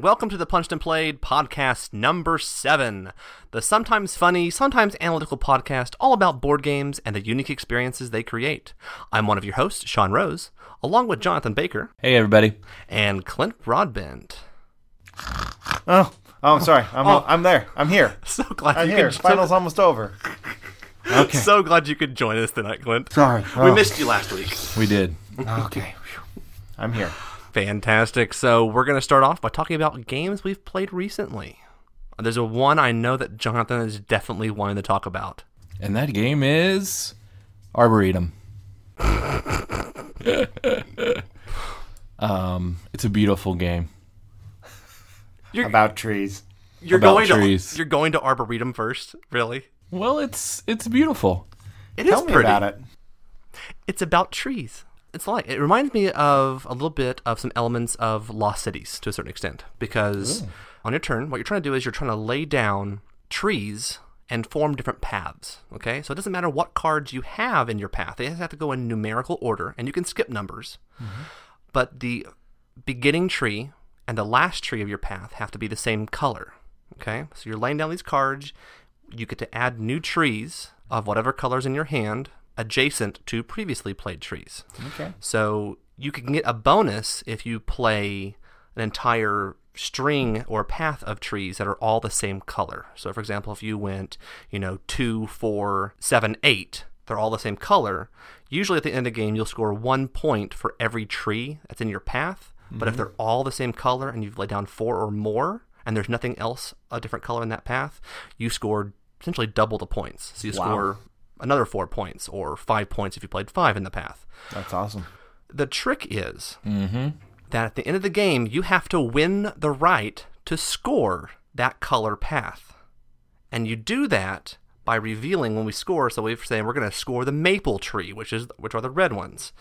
and welcome to the Punched and Played podcast number seven, the sometimes funny, sometimes analytical podcast all about board games and the unique experiences they create. I'm one of your hosts, Sean Rose, along with Jonathan Baker Hey, everybody. and Clint Broadbent. Oh, oh, I'm sorry. I'm Oh. I'm there. I'm here. So glad I'm you here. could Final's almost over. Okay. so glad you could join us tonight, Clint. Sorry. We Oh. missed you last week. We did. Okay. I'm here. Fantastic. So we're going to start off by talking about games we've played recently. There's a one I know that Jonathan is definitely wanting to talk about. And that game is Arboretum. um, it's a beautiful game. You're, About trees. you're about going trees. to you're going to Arboretum first, really? Well, it's it's beautiful. It is Tell me pretty. about it. It's about trees. It's like it reminds me of a little bit of some elements of Lost Cities to a certain extent because on your turn, what you're trying to do is you're trying to lay down trees and form different paths. Okay, so it doesn't matter what cards you have in your path; they have to go in numerical order, and you can skip numbers. Mm-hmm. But the beginning tree and the last tree of your path have to be the same color. Okay, so you're laying down these cards. You get to add new trees of whatever colors in your hand adjacent to previously played trees. Okay. So you can get a bonus if you play an entire string or path of trees that are all the same color. So, for example, if you went, you know, two, four, seven, eight, they're all the same color. Usually at the end of the game, you'll score one point for every tree that's in your path. But if mm-hmm. they're all the same color and you've laid down four or more, and there's nothing else a different color in that path, you scored essentially double the points. So you Wow. score another four points or five points if you played five in the path. That's awesome. The trick is mm-hmm. that at the end of the game, you have to win the right to score that color path. And you do that by revealing when we score. So we're saying we're going to score the maple tree, which is which are the red ones.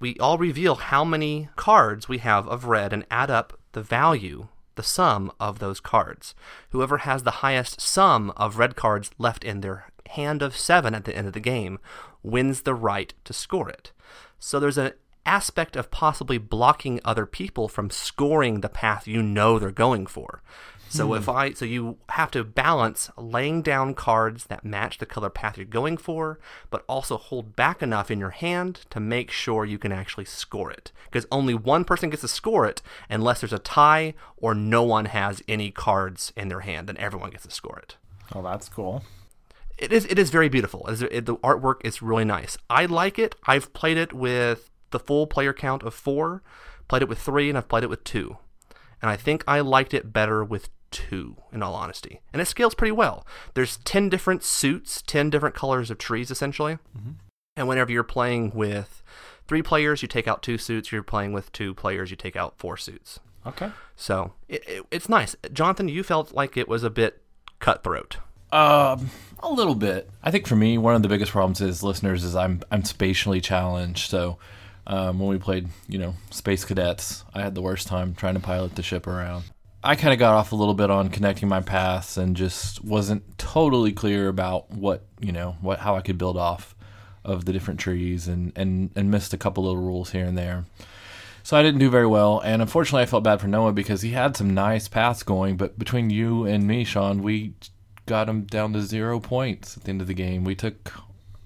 We all reveal how many cards we have of red and add up the value, the sum of those cards. Whoever has the highest sum of red cards left in their hand of seven at the end of the game wins the right to score it. So there's an aspect of possibly blocking other people from scoring the path you know they're going for. So hmm. if I so you have to balance laying down cards that match the color path you're going for, but also hold back enough in your hand to make sure you can actually score it. Because only one person gets to score it unless there's a tie or no one has any cards in their hand, then everyone gets to score it Oh, that's cool. It is it is very beautiful. It is- it- the artwork is really nice. I like it. I've played it with the full player count of four, played it with three, and I've played it with two. And I think I liked it better with two, in all honesty. And it scales pretty well. There's ten different suits, ten different colors of trees, essentially. And whenever you're playing with three players, you take out two suits. You're playing with two players, you take out four suits. Okay. So it, it, it's nice. Jonathan, you felt like it was a bit cutthroat. Um, a little bit. I think for me, one of the biggest problems is listeners is I'm I'm spatially challenged. So um, when we played, you know, Space Cadets, I had the worst time trying to pilot the ship around. I kind of got off a little bit on connecting my paths and just wasn't totally clear about what you know what how I could build off of the different trees and and and missed a couple little rules here and there. So I didn't do very well, and unfortunately, I felt bad for Noah because he had some nice paths going. But between you and me, Sean, we got him down to zero points at the end of the game. We took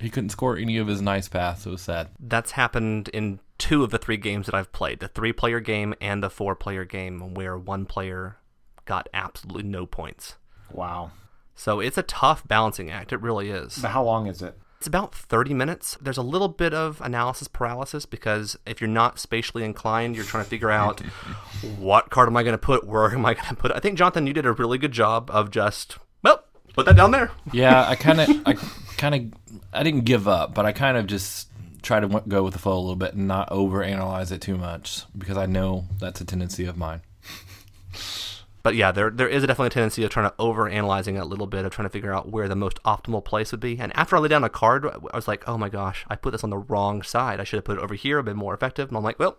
he couldn't score any of his nice paths. It was sad. that's happened in two of the three games that I've played the three player game and the four player game, where one player got absolutely no points. Wow. So it's a tough balancing act. It really is. But how long is it? It's about 30 minutes. There's a little bit of analysis paralysis because if you're not spatially inclined, you're trying to figure out what card am I going to put, where am I going to put it. I think, Jonathan, you did a really good job of just, well, put that down there. Yeah, I kind of I kind of I didn't give up, but I kind of just try to w- go with the flow a little bit and not overanalyze it too much because I know that's a tendency of mine. But yeah, there there is definitely a tendency of trying to over analyzing it a little bit of trying to figure out where the most optimal place would be. And after I laid down a card, I was like, oh my gosh, I put this on the wrong side. I should have put it over here, a bit more effective. And I'm like, well,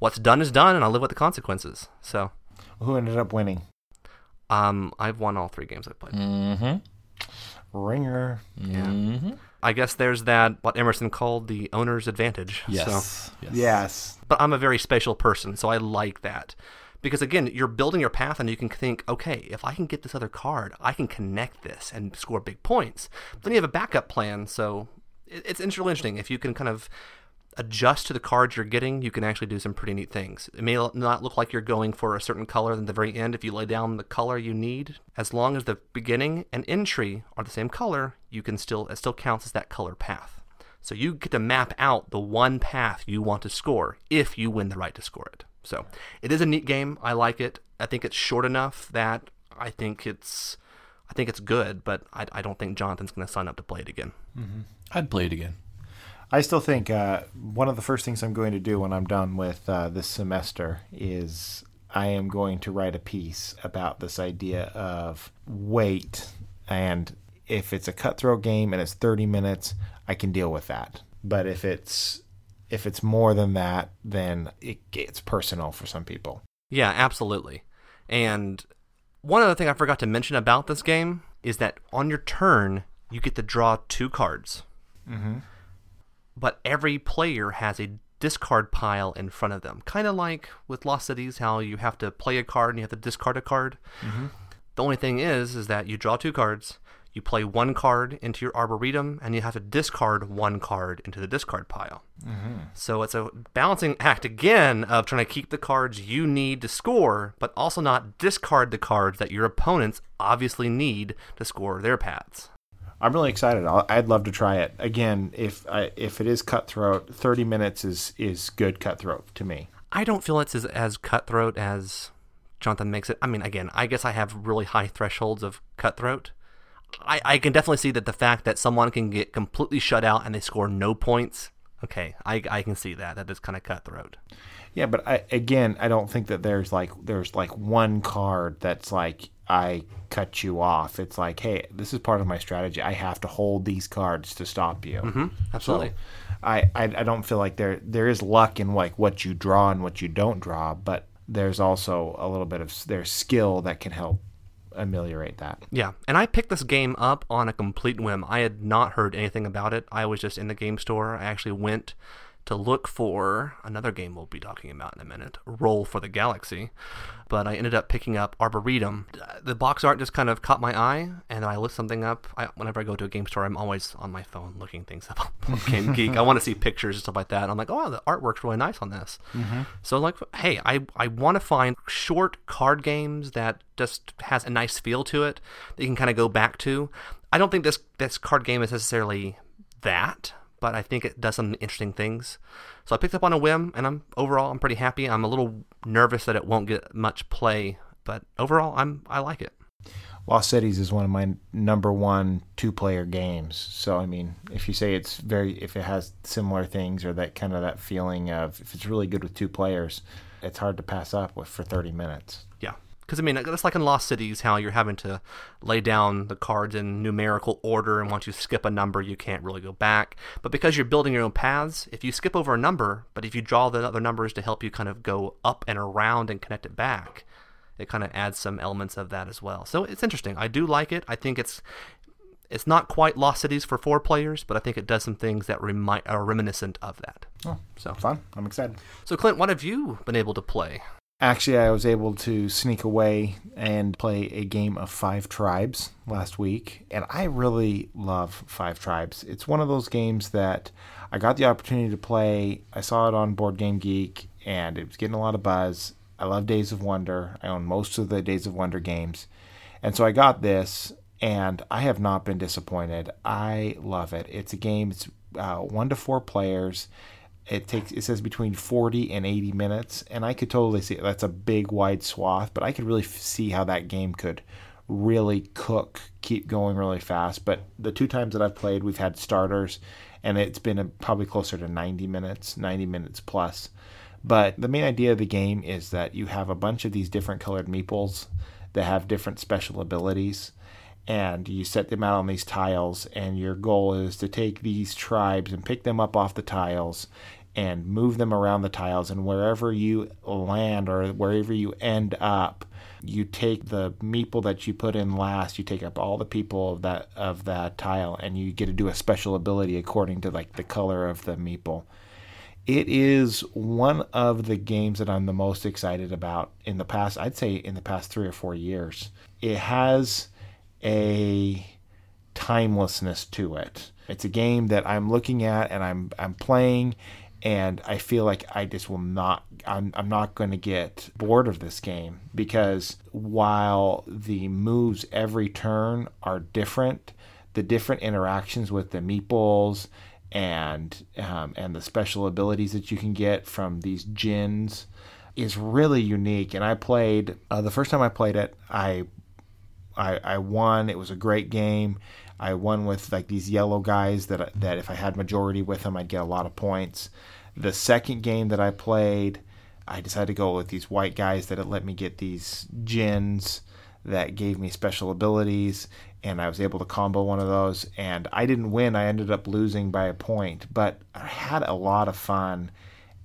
what's done is done, and I'll live with the consequences. So, Who ended up winning? Um, I've won all three games I've played. Mm-hmm. Ringer. Yeah. Mm-hmm. I guess there's that what Emerson called the owner's advantage. So, Yes. yes. Yes. but I'm a very spatial person, so I like that Because again, you're building your path and you can think, okay, if I can get this other card, I can connect this and score big points. Then you have a backup plan. So it's really interesting. If you can kind of adjust to the cards you're getting, you can actually do some pretty neat things. It may not look like you're going for a certain color at the very end if you lay down the color you need. As long as the beginning and entry are the same color, you can still it still counts as that color path. So you get to map out the one path you want to score if you win the right to score it. So it is a neat game. I like it. I think it's short enough that I think it's I think it's good, but I, I don't think Jonathan's going to sign up to play it again. Mm-hmm. I'd play it again. I still think uh, one of the first things I'm going to do when I'm done with uh, this semester is I am going to write a piece about this idea of weight. And if it's a cutthroat game and it's 30 minutes, I can deal with that. But if it's if it's more than that, then it gets personal for some people. Yeah, absolutely. And one other thing I forgot to mention about this game is that on your turn, you get to draw two cards. Mm-hmm. But every player has a discard pile in front of them. Kind of like with Lost Cities, how you have to play a card and you have to discard a card. Mm-hmm. The only thing is, is that you draw two cards, you play one card into your arboretum and you have to discard one card into the discard pile. Mm-hmm. So it's a balancing act again of trying to keep the cards you need to score, but also not discard the cards that your opponents obviously need to score their paths. I'm really excited. i would love to try it again. If I, if it is cutthroat, 30 minutes is is good cutthroat to me. I don't feel it's as, as cutthroat as Jonathan makes it. I mean, again, I guess I have really high thresholds of cutthroat. I, I can definitely see that the fact that someone can get completely shut out and they score no points. Okay, I, I can see that. That is kind of cutthroat. Yeah, but I, again, I don't think that there's like there's like one card that's like I cut you off. It's like, hey, this is part of my strategy. I have to hold these cards to stop you. Mm-hmm, absolutely. So I, I I don't feel like there there is luck in like what you draw and what you don't draw, but there's also a little bit of there's skill that can help ameliorate that. Yeah, and I picked this game up on a complete whim. I had not heard anything about it. I was just in the game store. I actually went to look for another game we'll be talking about in a minute, Roll for the Galaxy. But I ended up picking up Arboretum. The box art just kind of caught my eye, and I looked something up. I, whenever I go to a game store, I'm always on my phone looking things up on Game Geek. I want to see pictures and stuff like that. I'm like, oh, the artwork's really nice on this. Mm-hmm. So like, hey, I, I want to find short card games that just has a nice feel to it that you can kind of go back to. I don't think this this card game is necessarily that but I think it does some interesting things. So I picked up on a whim, and I'm overall I'm pretty happy. I'm a little nervous that it won't get much play, but overall I'm I like it. Lost Cities is one of my number one two-player games. So I mean, if you say it's very, if it has similar things or that kind of that feeling of if it's really good with two players, it's hard to pass up with for 30 minutes. Yeah, because I mean, it's like in Lost Cities, how you're having to lay down the cards in numerical order, and once you skip a number, you can't really go back. But because you're building your own paths, if you skip over a number, but if you draw the other numbers to help you kind of go up and around and connect it back, it kind of adds some elements of that as well. So it's interesting. I do like it. I think it's it's not quite Lost Cities for four players, but I think it does some things that remi- are reminiscent of that. Oh, so fun! I'm excited. So, Clint, what have you been able to play? Actually, I was able to sneak away and play a game of Five Tribes last week, and I really love Five Tribes. It's one of those games that I got the opportunity to play. I saw it on Board Game Geek, and it was getting a lot of buzz. I love Days of Wonder. I own most of the Days of Wonder games. And so I got this, and I have not been disappointed. I love it. It's a game, it's uh, one to four players it takes it says between 40 and 80 minutes and i could totally see it. that's a big wide swath but i could really see how that game could really cook keep going really fast but the two times that i've played we've had starters and it's been a, probably closer to 90 minutes 90 minutes plus but the main idea of the game is that you have a bunch of these different colored meeples that have different special abilities and you set them out on these tiles and your goal is to take these tribes and pick them up off the tiles and move them around the tiles and wherever you land or wherever you end up you take the meeple that you put in last you take up all the people of that of that tile and you get to do a special ability according to like the color of the meeple It is one of the games that I'm the most excited about in the past, I'd say in the past three or four years. It has a timelessness to it. It's a game that I'm looking at and I'm I'm playing and I feel like I just will not I'm, I'm not going to get bored of this game because while the moves every turn are different, the different interactions with the meatballs and um, and the special abilities that you can get from these djinns is really unique. And I played uh, the first time I played it, I, I I won. It was a great game. I won with like these yellow guys that that if I had majority with them, I'd get a lot of points. The second game that I played, I decided to go with these white guys that let me get these djinns that gave me special abilities, and I was able to combo one of those. And I didn't win; I ended up losing by a point, but I had a lot of fun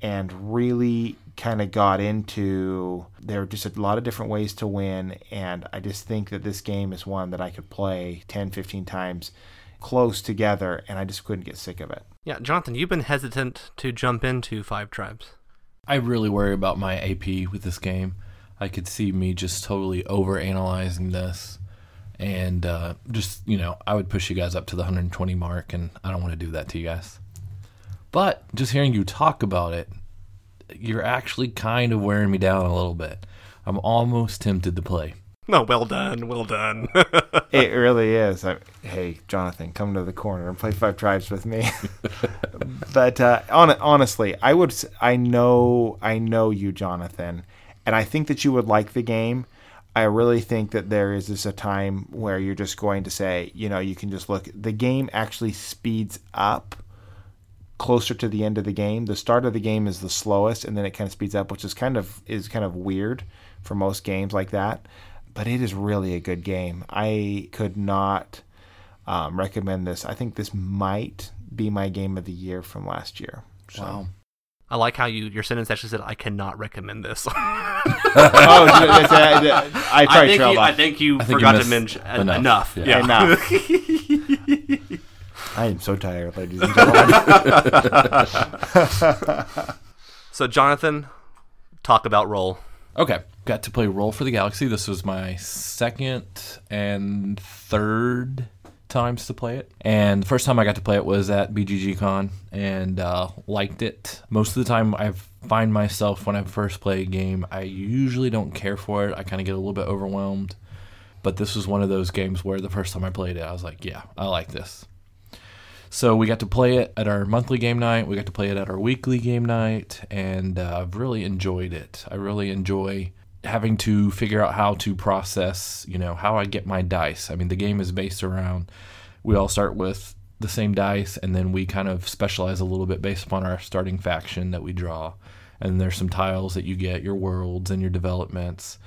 and really kind of got into there are just a lot of different ways to win and i just think that this game is one that i could play 10 15 times close together and i just couldn't get sick of it Yeah, Jonathan, you've been hesitant to jump into Five Tribes. I really worry about my AP with this game. I could see me just totally over analyzing this. And uh, just, you know, I would push you guys up to the 120 mark, and I don't want to do that to you guys. But just hearing you talk about it, you're actually kind of wearing me down a little bit. I'm almost tempted to play. No, well done, well done. it really is I, hey jonathan come to the corner and play five tribes with me but uh, on, honestly i would s- i know i know you jonathan and i think that you would like the game i really think that there is this a time where you're just going to say you know you can just look the game actually speeds up closer to the end of the game. The start of the game is the slowest, and then it kind of speeds up, which is kind of is kind of weird for most games like that. But it is really a good game. I could not um, recommend this. I think this might be my game of the year from last year. So. Wow. I like how you your sentence actually said, "I cannot recommend this." oh, that's- uh, I I probably think you, I think you I think you forgot to mention enough. enough. Yeah. Yeah. Enough. I am so tired, ladies and gentlemen. So, Jonathan, talk about role. Okay, got to play Roll for the Galaxy. This was my second and third times to play it. And the first time I got to play it was at BGG Con and uh, liked it. Most of the time, I find myself when I first play a game, I usually don't care for it. I kind of get a little bit overwhelmed. But this was one of those games where the first time I played it, I was like, yeah, I like this. So we got to play it at our monthly game night. We got to play it at our weekly game night, and uh, I've really enjoyed it. I really enjoy having to figure out how to process, you know, how I get my dice. I mean, the game is based around we all start with the same dice, and then we kind of specialize a little bit based upon our starting faction that we draw. And there's some tiles that you get, your worlds and your developments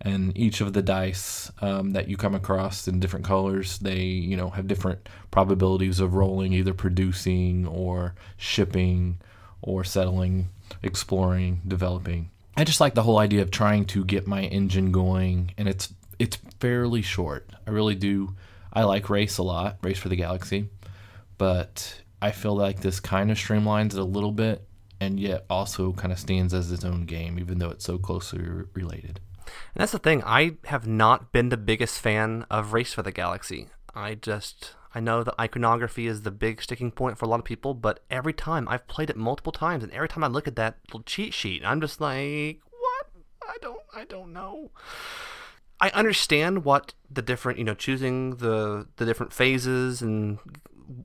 and each of the dice um, that you come across in different colors they you know have different probabilities of rolling either producing or shipping or settling exploring developing. I just like the whole idea of trying to get my engine going and it's it's fairly short. I really do i like race a lot race for the galaxy but i feel like this kind of streamlines it a little bit and yet also kind of stands as its own game even though it's so closely related And that's the thing. I have not been the biggest fan of Race for the Galaxy. I just I know that iconography is the big sticking point for a lot of people, but every time I've played it multiple times, and every time I look at that little cheat sheet, I'm just like, what? I don't I don't know. I understand what the different, you know, choosing the the different phases and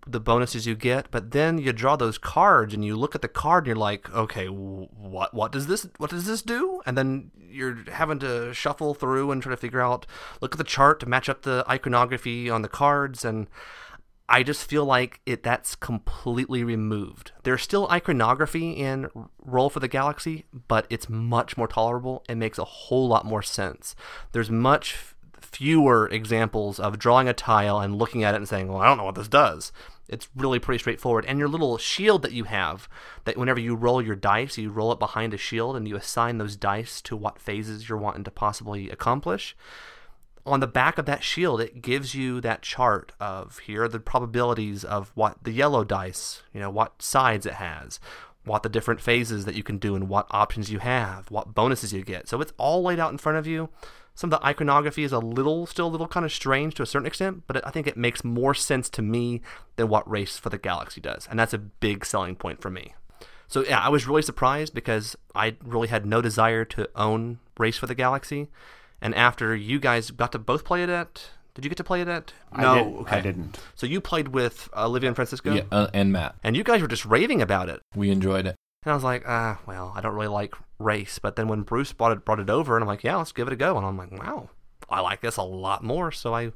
the bonuses you get, but then you draw those cards and you look at the card and you're like, okay, what what does this what does this do? And then you're having to shuffle through and try to figure out, look at the chart to match up the iconography on the cards and I just feel like it that's completely removed. There's still iconography in Roll for the Galaxy, but it's much more tolerable and makes a whole lot more sense. There's much fewer examples of drawing a tile and looking at it and saying, "Well, I don't know what this does." It's really pretty straightforward. And your little shield that you have, that whenever you roll your dice, you roll it behind a shield and you assign those dice to what phases you're wanting to possibly accomplish on the back of that shield, it gives you that chart of here are the probabilities of what the yellow dice, you know, what sides it has, what the different phases that you can do and what options you have, what bonuses you get. So it's all laid out in front of you. Some of the iconography is a little, still a little kind of strange to a certain extent, but I think it makes more sense to me than what Race for the Galaxy does. And that's a big selling point for me. So yeah, I was really surprised because I really had no desire to own Race for the Galaxy. And after you guys got to both play it at did you get to play it at? No, I, did, okay. I didn't. So you played with Olivia and Francisco? Yeah, uh, and Matt. And you guys were just raving about it. We enjoyed it. And I was like, ah, well, I don't really like race. But then when Bruce brought it, brought it over, and I'm like, yeah, let's give it a go. And I'm like, wow, I like this a lot more. So I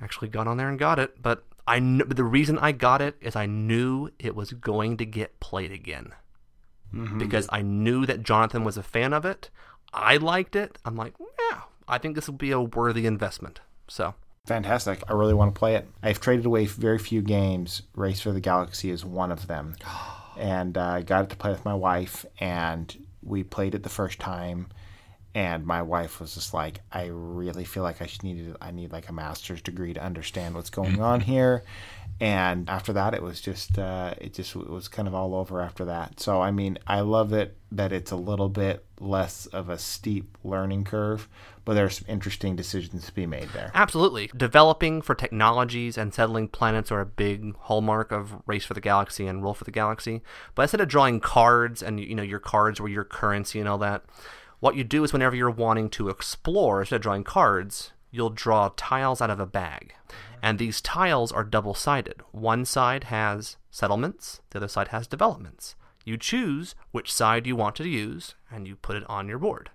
actually got on there and got it. But I kn- the reason I got it is I knew it was going to get played again. Mm-hmm. Because I knew that Jonathan was a fan of it. I liked it. I'm like, yeah, I think this will be a worthy investment. So fantastic. I really want to play it. I've traded away very few games. Race for the Galaxy is one of them. and I uh, got it to play with my wife, and we played it the first time. And my wife was just like, I really feel like I should need I need like a master's degree to understand what's going on here. And after that, it was just uh, it just it was kind of all over after that. So I mean, I love it that it's a little bit less of a steep learning curve, but there's some interesting decisions to be made there. Absolutely. Developing for technologies and settling planets are a big hallmark of Race for the Galaxy and Roll for the Galaxy. But instead of drawing cards and you know your cards were your currency and all that, what you do is whenever you're wanting to explore, instead of drawing cards, you'll draw tiles out of a bag. And these tiles are double sided. One side has settlements, the other side has developments. You choose which side you want to use, and you put it on your board.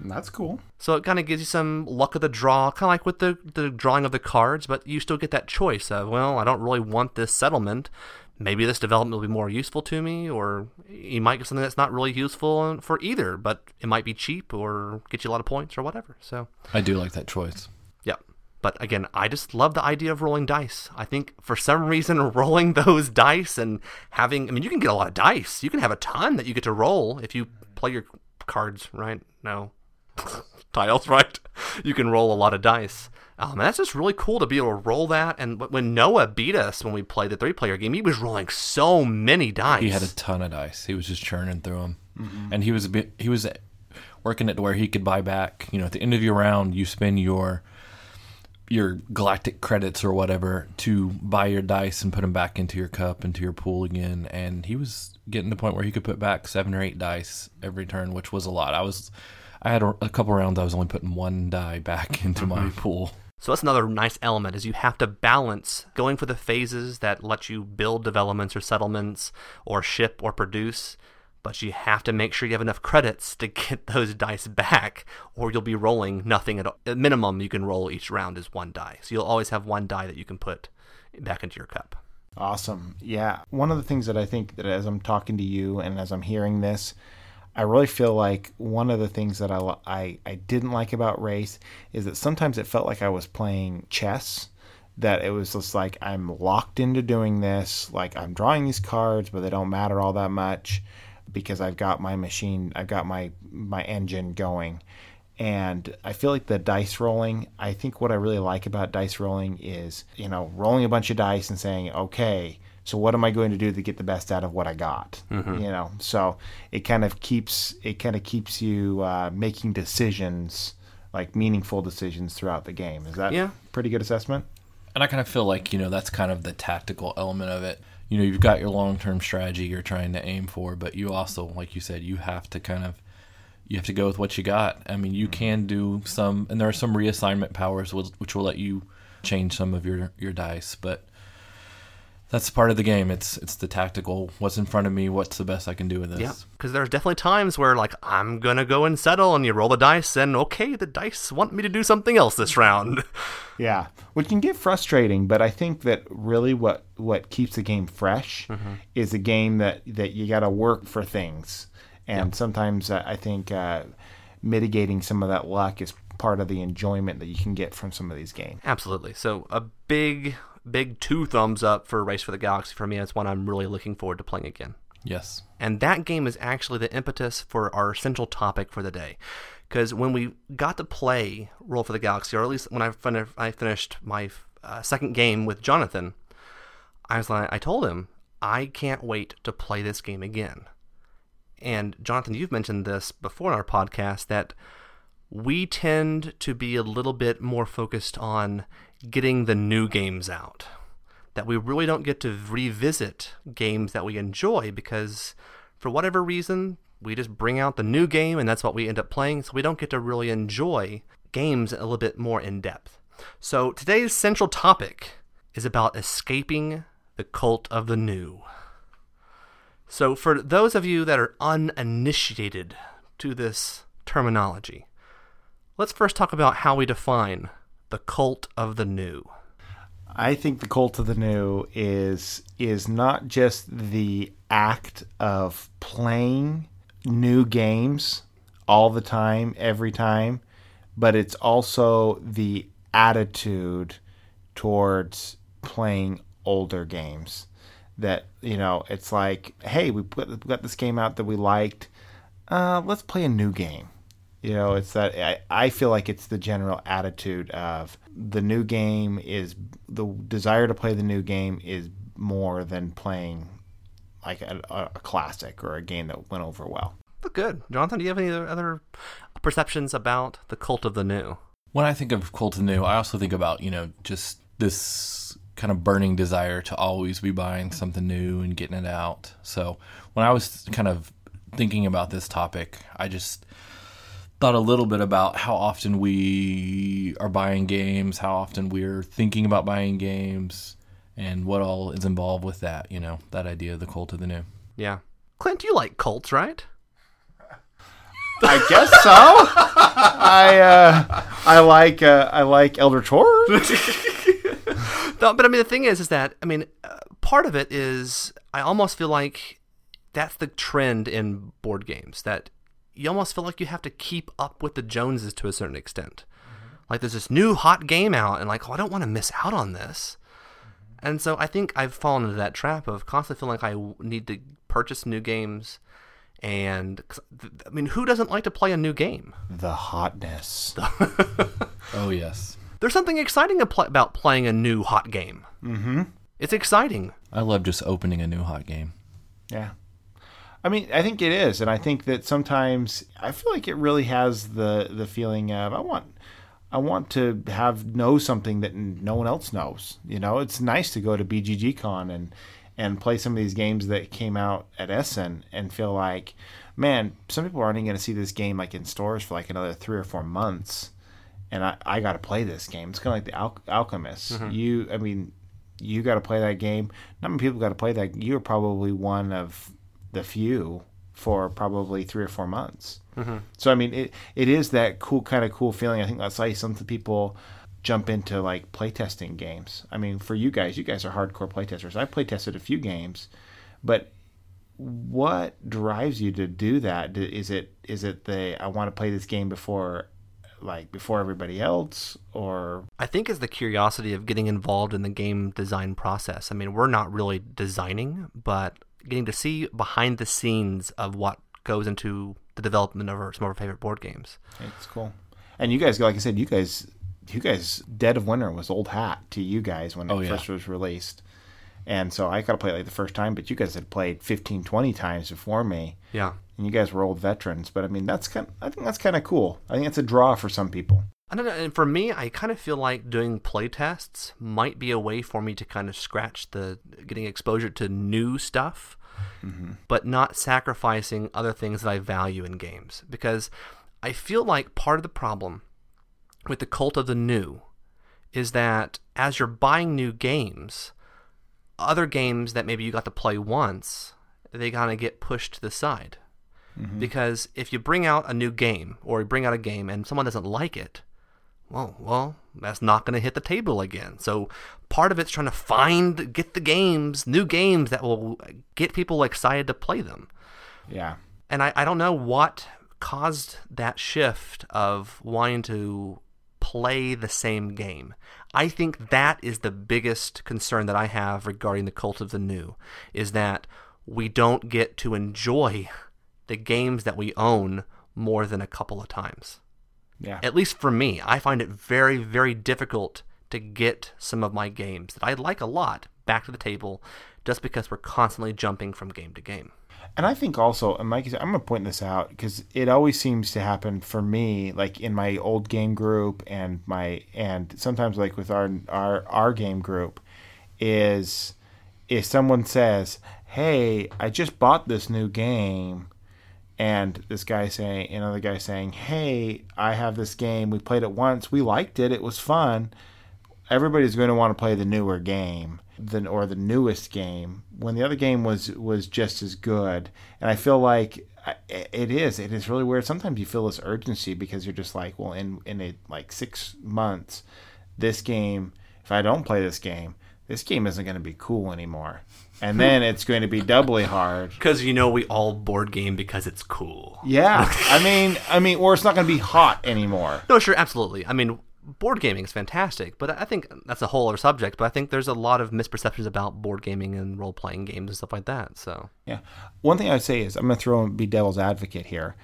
That's cool. So it kind of gives you some luck of the draw, kind of like with the, the drawing of the cards, but you still get that choice of, well, I don't really want this settlement. Maybe this development will be more useful to me, or you might get something that's not really useful for either, but it might be cheap or get you a lot of points or whatever. So I do like that choice. Yeah. But again, I just love the idea of rolling dice. I think for some reason, rolling those dice and having, I mean, you can get a lot of dice. You can have a ton that you get to roll if you play your cards, right? No, tiles, right? You can roll a lot of dice. Um, and that's just really cool to be able to roll that. And when Noah beat us when we played the three player game, he was rolling so many dice. He had a ton of dice. He was just churning through them. Mm-hmm. And he was a bit, he was working it to where he could buy back, you know, at the end of your round, you spend your your galactic credits or whatever to buy your dice and put them back into your cup into your pool again and he was getting to the point where he could put back seven or eight dice every turn which was a lot i was I had a, a couple rounds I was only putting one die back into mm-hmm. my pool. So that's another nice element is you have to balance going for the phases that let you build developments or settlements or ship or produce, but you have to make sure you have enough credits to get those dice back or you'll be rolling nothing at all. Minimum you can roll each round is one die. So you'll always have one die that you can put back into your cup. Awesome. Yeah. One of the things that I think that as I'm talking to you and as I'm hearing this, I really feel like one of the things that I, I, I didn't like about race is that sometimes it felt like I was playing chess. That it was just like I'm locked into doing this. Like I'm drawing these cards, but they don't matter all that much because I've got my machine, I've got my my engine going. And I feel like the dice rolling, I think what I really like about dice rolling is, you know, rolling a bunch of dice and saying, okay, so what am I going to do to get the best out of what I got? Mm-hmm. You know, so it kind of keeps it kind of keeps you uh, making decisions, like meaningful decisions throughout the game. Is that yeah. pretty good assessment? And I kind of feel like you know that's kind of the tactical element of it. You know, you've got your long term strategy you're trying to aim for, but you also, like you said, you have to kind of you have to go with what you got. I mean, you mm-hmm. can do some, and there are some reassignment powers which will let you change some of your your dice, but that's part of the game. It's it's the tactical. What's in front of me? What's the best I can do with this? Yeah, because there's definitely times where like I'm gonna go and settle, and you roll the dice, and okay, the dice want me to do something else this round. Yeah, which can get frustrating, but I think that really what what keeps the game fresh mm-hmm. is a game that that you got to work for things, and sometimes uh, I think uh, mitigating some of that luck is part of the enjoyment that you can get from some of these games. Absolutely. So a big big two thumbs up for Race for the Galaxy for me. It's one I'm really looking forward to playing again. Yes. And that game is actually the impetus for our central topic for the day. Because when we got to play Roll for the Galaxy, or at least when I, fin- I finished my uh, second game with Jonathan, I was like, I told him, I can't wait to play this game again. And Jonathan, you've mentioned this before in our podcast that we tend to be a little bit more focused on getting the new games out. That we really don't get to revisit games that we enjoy because, for whatever reason, we just bring out the new game and that's what we end up playing, so we don't get to really enjoy games a little bit more in depth. So today's central topic is about escaping the cult of the new. So, for those of you that are uninitiated to this terminology, let's first talk about how we define the cult of the new. I think the cult of the new is is not just the act of playing new games all the time, every time, but it's also the attitude towards playing older games. That you know, it's like, hey, we put we got this game out that we liked. Uh, let's play a new game. You know, it's that I, I feel like it's the general attitude of the new game is the desire to play the new game is more than playing like a, a classic or a game that went over well. Good, Jonathan. Do you have any other perceptions about the cult of the new? When I think of cult of the new, I also think about you know just this kind of burning desire to always be buying something new and getting it out. So when I was kind of thinking about this topic, I just thought a little bit about how often we are buying games, how often we're thinking about buying games, and what all is involved with that, you know, that idea of the cult of the new. Yeah. Clint, you like cults, right? I guess so. I uh, I like uh, I like Elder Tor. no, but I mean the thing is, is that I mean uh, part of it is I almost feel like that's the trend in board games that you almost feel like you have to keep up with the Joneses to a certain extent. Mm-hmm. Like there's this new hot game out, and like, oh, I don't want to miss out on this. Mm-hmm. And so I think I've fallen into that trap of constantly feeling like I need to purchase new games. And I mean, who doesn't like to play a new game? The hotness. oh yes. There's something exciting about playing a new hot game. Mm-hmm. It's exciting. I love just opening a new hot game. Yeah. I mean, I think it is, and I think that sometimes I feel like it really has the the feeling of I want I want to have know something that no one else knows. You know, it's nice to go to BGG Con and and play some of these games that came out at Essen and feel like, man, some people aren't even going to see this game like in stores for like another three or four months, and I I got to play this game. It's kind of like the Al- Alchemist. Mm-hmm. You, I mean, you got to play that game. Not many people got to play that. You're probably one of the few for probably three or four months. Mm-hmm. So I mean, it it is that cool kind of cool feeling. I think that's why some people jump into like playtesting games. I mean, for you guys, you guys are hardcore playtesters. I playtested a few games, but what drives you to do that? Is it is it the I want to play this game before like before everybody else or I think is the curiosity of getting involved in the game design process. I mean, we're not really designing, but getting to see behind the scenes of what goes into the development of our, some of our favorite board games. It's cool. And you guys, like I said, you guys, you guys, Dead of Winter was old hat to you guys when it oh, yeah. first was released. And so I got to play it like the first time, but you guys had played 15, 20 times before me. Yeah. And you guys were old veterans, but I mean, that's kind. Of, I think that's kind of cool. I think it's a draw for some people. I don't know. And for me, I kind of feel like doing play tests might be a way for me to kind of scratch the getting exposure to new stuff mm-hmm. but not sacrificing other things that I value in games. Because I feel like part of the problem with the cult of the new is that as you're buying new games, other games that maybe you got to play once, they kind of get pushed to the side. Mm-hmm. Because if you bring out a new game or you bring out a game and someone doesn't like it, well, well, that's not going to hit the table again. So part of it's trying to find, get the games, new games that will get people excited to play them. Yeah. And I, I don't know what caused that shift of wanting to play the same game. I think that is the biggest concern that I have regarding the cult of the new is that we don't get to enjoy the games that we own more than a couple of times. Yeah. At least for me, I find it very, very difficult to get some of my games that I like a lot back to the table just because we're constantly jumping from game to game. And I think also, and Mike, I'm going to point this out because it always seems to happen for me, like in my old game group and my, and sometimes like with our, our, our game group, is if someone says, Hey, I just bought this new game, and this guy saying, another guy saying, Hey, I have this game. We played it once. We liked it. It was fun. Everybody's going to want to play the newer game than or the newest game when the other game was was just as good. And I feel like it is. It is really weird. Sometimes you feel this urgency because you're just like, well, in in a, like six months, this game. If I don't play this game, this game isn't going to be cool anymore. And then it's going to be doubly hard because you know we all board game because it's cool. Yeah, I mean, I mean, or it's not going to be hot anymore. No, sure, absolutely. I mean, board gaming is fantastic, but I think that's a whole other subject. But I think there's a lot of misperceptions about board gaming and role playing games and stuff like that. So yeah, one thing I'd say is I'm going to throw and be devil's advocate here.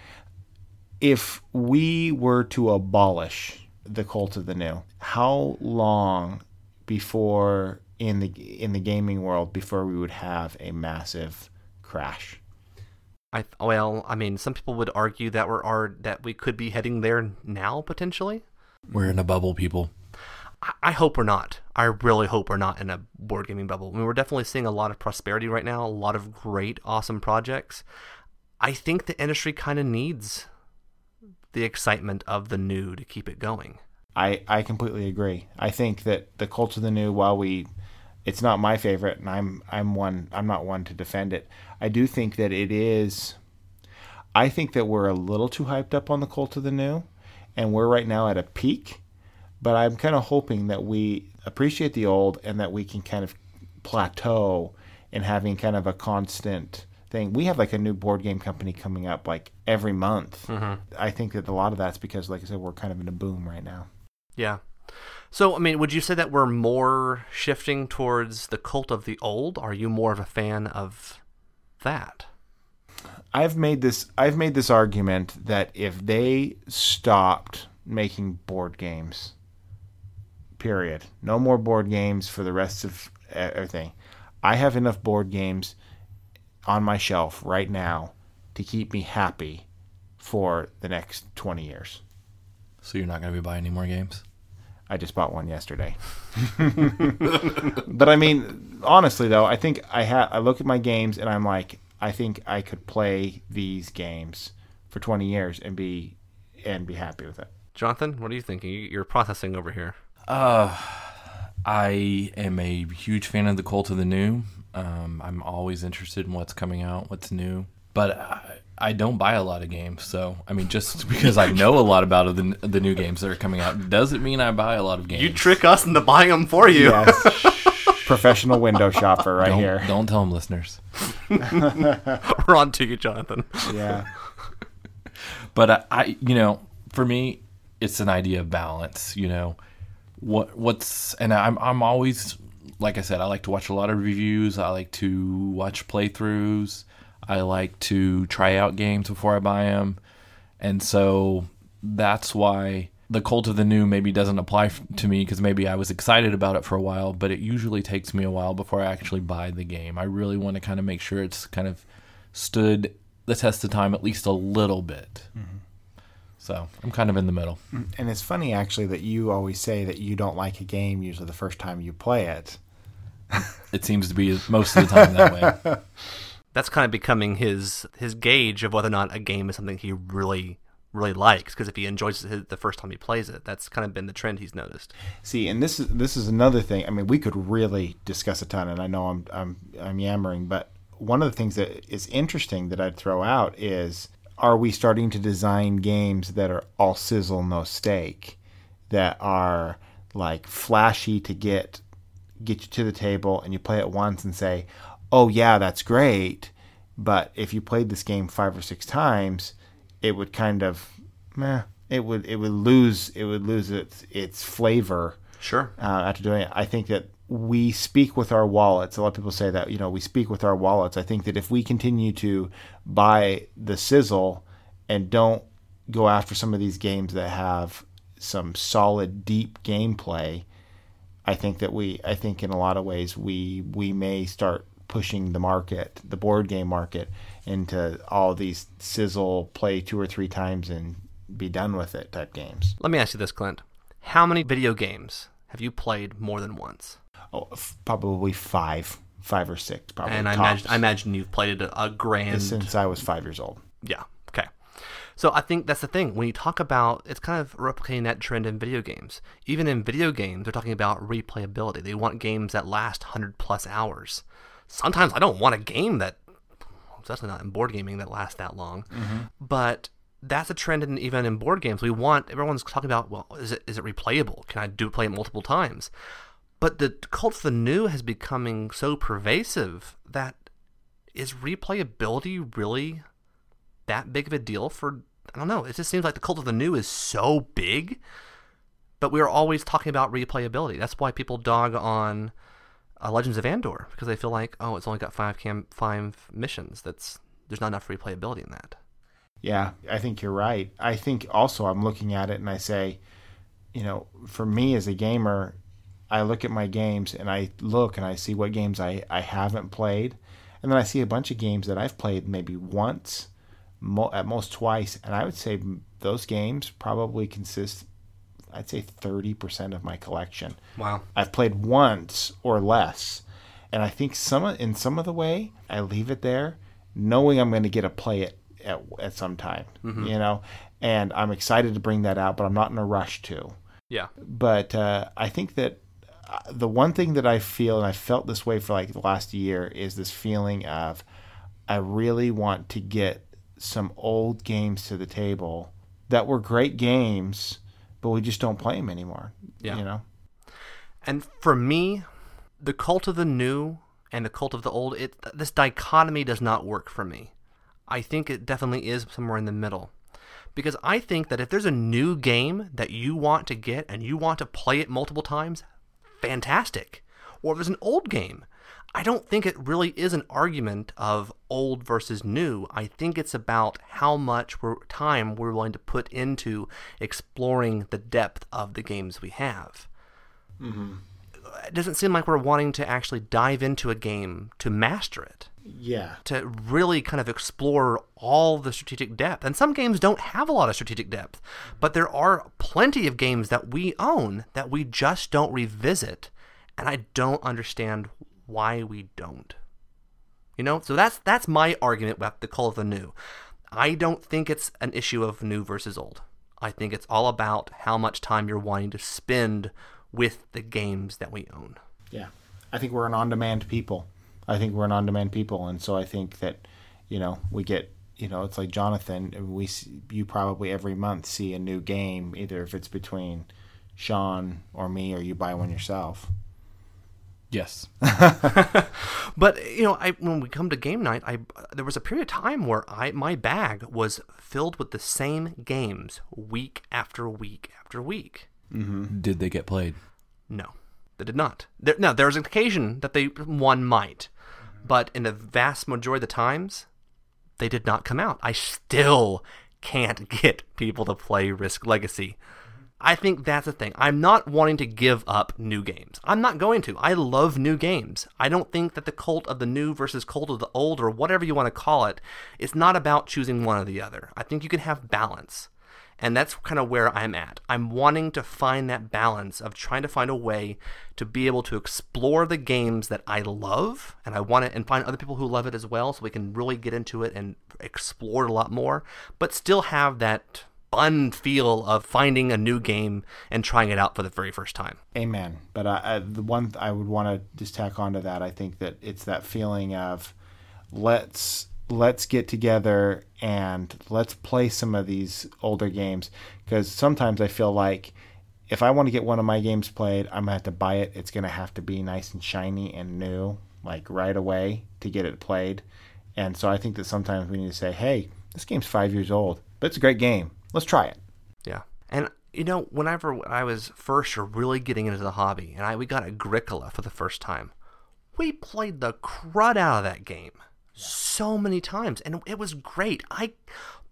If we were to abolish the cult of the new, how long before in the in the gaming world before we would have a massive crash? I well, I mean, some people would argue that we're are that we could be heading there now potentially. We're in a bubble, people. I hope we're not. I really hope we're not in a board gaming bubble. I mean, we're definitely seeing a lot of prosperity right now, a lot of great, awesome projects. I think the industry kind of needs the excitement of the new to keep it going. I, I completely agree. I think that the cult of the new, while we, it's not my favorite, and I'm I'm one I'm not one to defend it. I do think that it is. I think that we're a little too hyped up on the cult of the new and we're right now at a peak. But I'm kind of hoping that we appreciate the old and that we can kind of plateau in having kind of a constant thing. We have like a new board game company coming up like every month. Mm-hmm. I think that a lot of that's because, like I said, we're kind of in a boom right now. Yeah. So, I mean, would you say that we're more shifting towards the cult of the old? Are you more of a fan of that? I've made this I've made this argument that if they stopped making board games, period, no more board games for the rest of everything. I have enough board games on my shelf right now to keep me happy for the next 20 years. So you're not going to be buying any more games? I just bought one yesterday. but I mean, honestly though, I think I ha- I look at my games and I'm like, I think I could play these games for 20 years and be and be happy with it. Jonathan, what are you thinking? You're processing over here. Uh, I am a huge fan of the Cult of the New. Um, I'm always interested in what's coming out, what's new. But I, I, don't buy a lot of games, so I mean, just because I know a lot about the the new games that are coming out doesn't mean I buy a lot of games. You trick us into buying them for you. Yes. professional window shopper right don't, here. Don't tell them, listeners. We're on to you, Jonathan. Yeah. but I, I, you know, for me, it's an idea of balance. You know, what what's and I'm I'm always like I said, I like to watch a lot of reviews. I like to watch playthroughs. I like to try out games before I buy them, and so that's why the cult of the new maybe doesn't apply to me because maybe I was excited about it for a while, but it usually takes me a while before I actually buy the game. I really want to kind of make sure it's kind of stood the test of time at least a little bit. Mm-hmm. So I'm kind of in the middle. Mm, and it's funny actually that you always say that you don't like a game usually the first time you play it. it seems to be most of the time that way. That's kind of becoming his his gauge of whether or not a game is something he really really likes because if he enjoys it the first time he plays it that's kind of been the trend he's noticed. See and this is this is another thing i mean we could really discuss a ton and i know i'm i'm i'm yammering but one of the things that is interesting that i'd throw out is are we starting to design games that are all sizzle no steak that are like flashy to get get you to the table and you play it once and say oh yeah that's great but if you played this game five or six times it would kind of, meh, it would it would lose it would lose its its flavor. Sure. Uh, after doing it, I think that we speak with our wallets. A lot of people say that you know we speak with our wallets. I think that if we continue to buy the sizzle and don't go after some of these games that have some solid, deep gameplay, I think that we I think in a lot of ways we we may start pushing the market, the board game market, into all these sizzle, play two or three times and be done with it type games. Let me ask you this, Clint. How many video games have you played more than once? Oh, f- probably five, five or six. Probably. and I imagine, I imagine you've played it a, a grand. since I was five years old. Yeah. Okay. So I think that's the thing. When you talk about, it's kind of replicating that trend in video games. Even in video games, they're talking about replayability. They want games that last 100 plus hours. Sometimes I don't want a game that, especially not in board gaming, that lasts that long. Mm-hmm. But that's a trend in, even in board games. We want, everyone's talking about, well, is it is it replayable? Can I do play it multiple times? But the cult of the new has becoming so pervasive that is replayability really that big of a deal for I don't know. It just seems like the cult of the new is so big, but we're always talking about replayability. That's why people dog on uh, Legends of Andor because they feel like, oh, it's only got five cam five missions. That's there's not enough replayability in that. Yeah, I think you're right. I think also I'm looking at it and I say, you know, for me as a gamer, I look at my games and I look and I see what games I, I haven't played. And then I see a bunch of games that I've played maybe once, mo- at most twice. And I would say those games probably consist, I'd say 30% of my collection. Wow. I've played once or less. And I think some in some of the way, I leave it there knowing I'm going to get to play it at, at some time, you know, and I'm excited to bring that out, but I'm not in a rush to. Yeah. But uh, I think that uh, the one thing that I feel, and I felt this way for like the last year, is this feeling of I really want to get some old games to the table that were great games, but we just don't play them anymore. Yeah. You know? And for me, the cult of the new and the cult of the old, it this dichotomy does not work for me. I think it definitely is somewhere in the middle. Because I think that if there's a new game that you want to get and you want to play it multiple times, fantastic. Or if there's an old game, I don't think it really is an argument of old versus new. I think it's about how much we're, time we're willing to put into exploring the depth of the games we have mm-hmm. it doesn't seem like we're wanting to actually dive into a game to master it, Yeah. to really kind of explore all the strategic depth. And some games don't have a lot of strategic depth, but there are plenty of games that we own that we just don't revisit, and I don't understand why we don't. You know, so that's that's my argument with the cult of the new. I don't think it's an issue of new versus old. I think it's all about how much time you're wanting to spend with the games that we own. Yeah. I think we're an on demand people. I think we're an on demand people. And so I think that, you know, we get, you know, it's like Jonathan, we, you probably every month see a new game, either if it's between Sean or me or you buy one yourself. Yes. But you know, I when we come to game night, I there was a period of time where I my bag was filled with the same games week after week after week. Mm-hmm. Did they get played? No, they did not. There, now there was an occasion that they one might, but in the vast majority of the times, they did not come out. I still can't get people to play Risk Legacy. I think that's the thing. I'm not wanting to give up new games. I'm not going to. I love new games. I don't think that the cult of the new versus cult of the old or whatever you want to call it, it's not about choosing one or the other. I think you can have balance. And that's kind of where I'm at. I'm wanting to find that balance of trying to find a way to be able to explore the games that I love and I want it and find other people who love it as well so we can really get into it and explore it a lot more, but still have that fun feel of finding a new game and trying it out for the very first time. Amen. But I, I, the one I would want to just tack onto that, I think that it's that feeling of let's let's get together and let's play some of these older games because sometimes I feel like if I want to get one of my games played, I'm gonna have to buy it. It's gonna have to be nice and shiny and new, like right away to get it played. And so I think that sometimes we need to say, "Hey, this game's five years old, but it's a great game. Let's try it." Yeah. And you know, whenever I was first really getting into the hobby and I we got Agricola for the first time, we played the crud out of that game so many times and it was great. I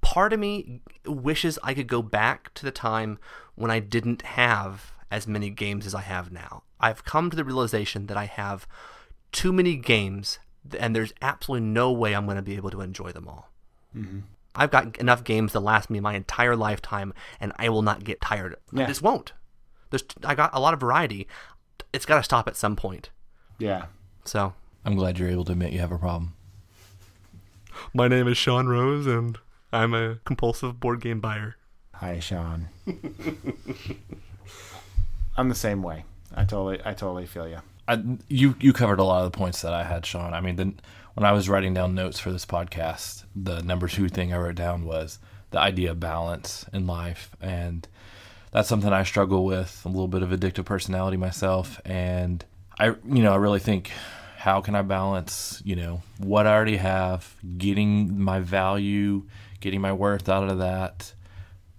part of me wishes I could go back to the time when I didn't have as many games as I have now. I've come to the realization that I have too many games and there's absolutely no way I'm going to be able to enjoy them all. Mm-hmm. I've got enough games to last me my entire lifetime, and I will not get tired. Yeah. I just won't. There's I got a lot of variety. It's got to stop at some point. Yeah. So I'm glad you're able to admit you have a problem. my name is Sean Rose, and I'm a compulsive board game buyer. Hi, Sean. I'm the same way. I totally, I totally feel you. I, you you covered a lot of the points that I had, Sean. I mean, the, when I was writing down notes for this podcast, the number two thing I wrote down was the idea of balance in life, and that's something I struggle with. A little bit of addictive personality myself, and I you know I really think how can I balance you know what I already have, getting my value, getting my worth out of that,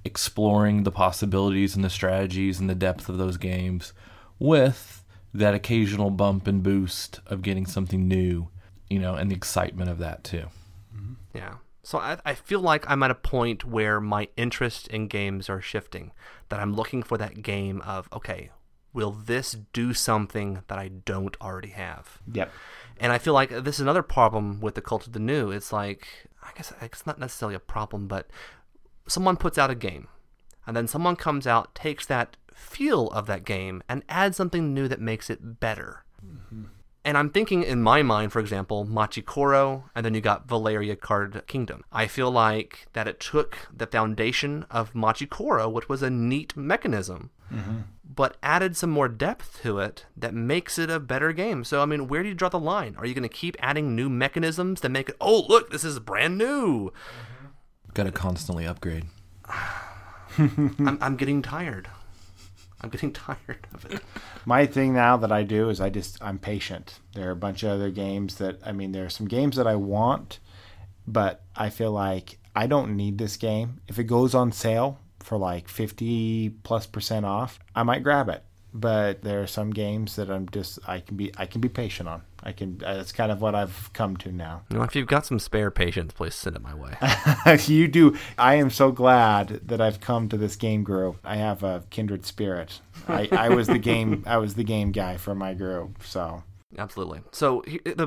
exploring the possibilities and the strategies and the depth of those games with that occasional bump and boost of getting something new, you know, and the excitement of that too. Mm-hmm. Yeah. So I, I feel like I'm at a point where my interest in games are shifting. That I'm looking for that game of, okay, will this do something that I don't already have? Yep. And I feel like this is another problem with the cult of the new. It's like, I guess it's not necessarily a problem, but someone puts out a game, and then someone comes out, takes that feel of that game, and adds something new that makes it better. And I'm thinking in my mind, for example, Machikoro, and then you got Valeria Card Kingdom. I feel like that it took the foundation of Machikoro, which was a neat mechanism, mm-hmm. but added some more depth to it that makes it a better game. So, I mean, where do you draw the line? Are you going to keep adding new mechanisms that make it, oh, look, this is brand new? Got to constantly upgrade. I'm, I'm getting tired. I'm getting tired of it. My thing now that I do is I just I'm patient. There are a bunch of other games that I mean there are some games that I want, but I feel like I don't need this game. If it goes on sale for like 50 plus percent off, I might grab it. But there are some games that I'm just I can be I can be patient on. I can uh, that's kind of what I've come to now. You know, if you've got some spare patience, please send it my way. you do. I am so glad that I've come to this game group. I have a kindred spirit. I, I was the game. I was the game guy for my group. So Absolutely. So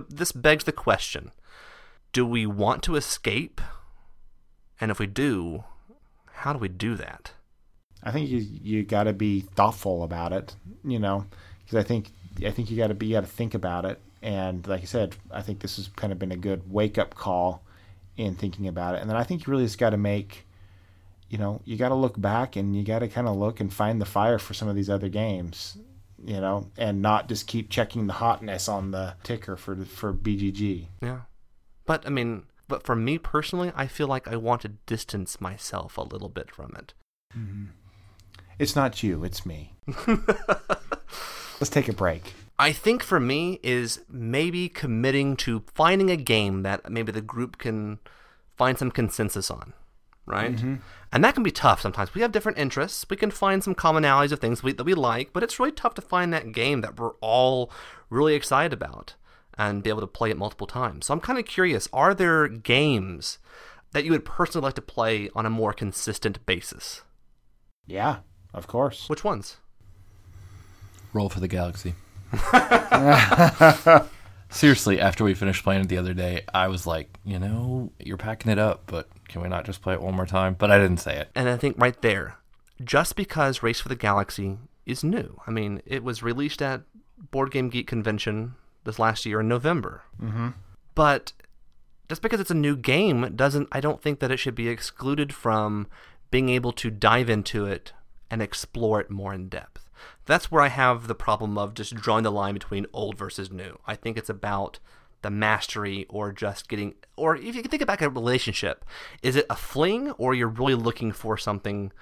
this begs the question: Do we want to escape? And if we do, how do we do that? I think you you got to be thoughtful about it. You know, because I think I think you got to be got to think about it. And like I said, I think this has kind of been a good wake up call in thinking about it. And then I think you really just got to make, you know, you got to look back and you got to kind of look and find the fire for some of these other games. You know, and not just keep checking the hotness on the ticker for for BGG. Yeah. But I mean, but for me personally, I feel like I want to distance myself a little bit from it. Mm-hmm. It's not you, it's me. Let's take a break. I think for me is maybe committing to finding a game that maybe the group can find some consensus on, right? Mm-hmm. And that can be tough sometimes. We have different interests. We can find some commonalities of things we, that we like, but it's really tough to find that game that we're all really excited about and be able to play it multiple times. So I'm kind of curious are there games that you would personally like to play on a more consistent basis? Yeah, of course. Which ones? Roll for the galaxy. Seriously, after we finished playing it the other day, I was like, you know, you're packing it up, but can we not just play it one more time? But I didn't say it. And I think right there, just because Race for the Galaxy is new, I mean, it was released at Board Game Geek Convention this last year in November. Mm-hmm. But just because it's a new game doesn't, I don't think that it should be excluded from being able to dive into it and explore it more in depth. That's where I have the problem of just drawing the line between old versus new. I think it's about the mastery or just getting or if you can think about a relationship, is it a fling or you're really looking for something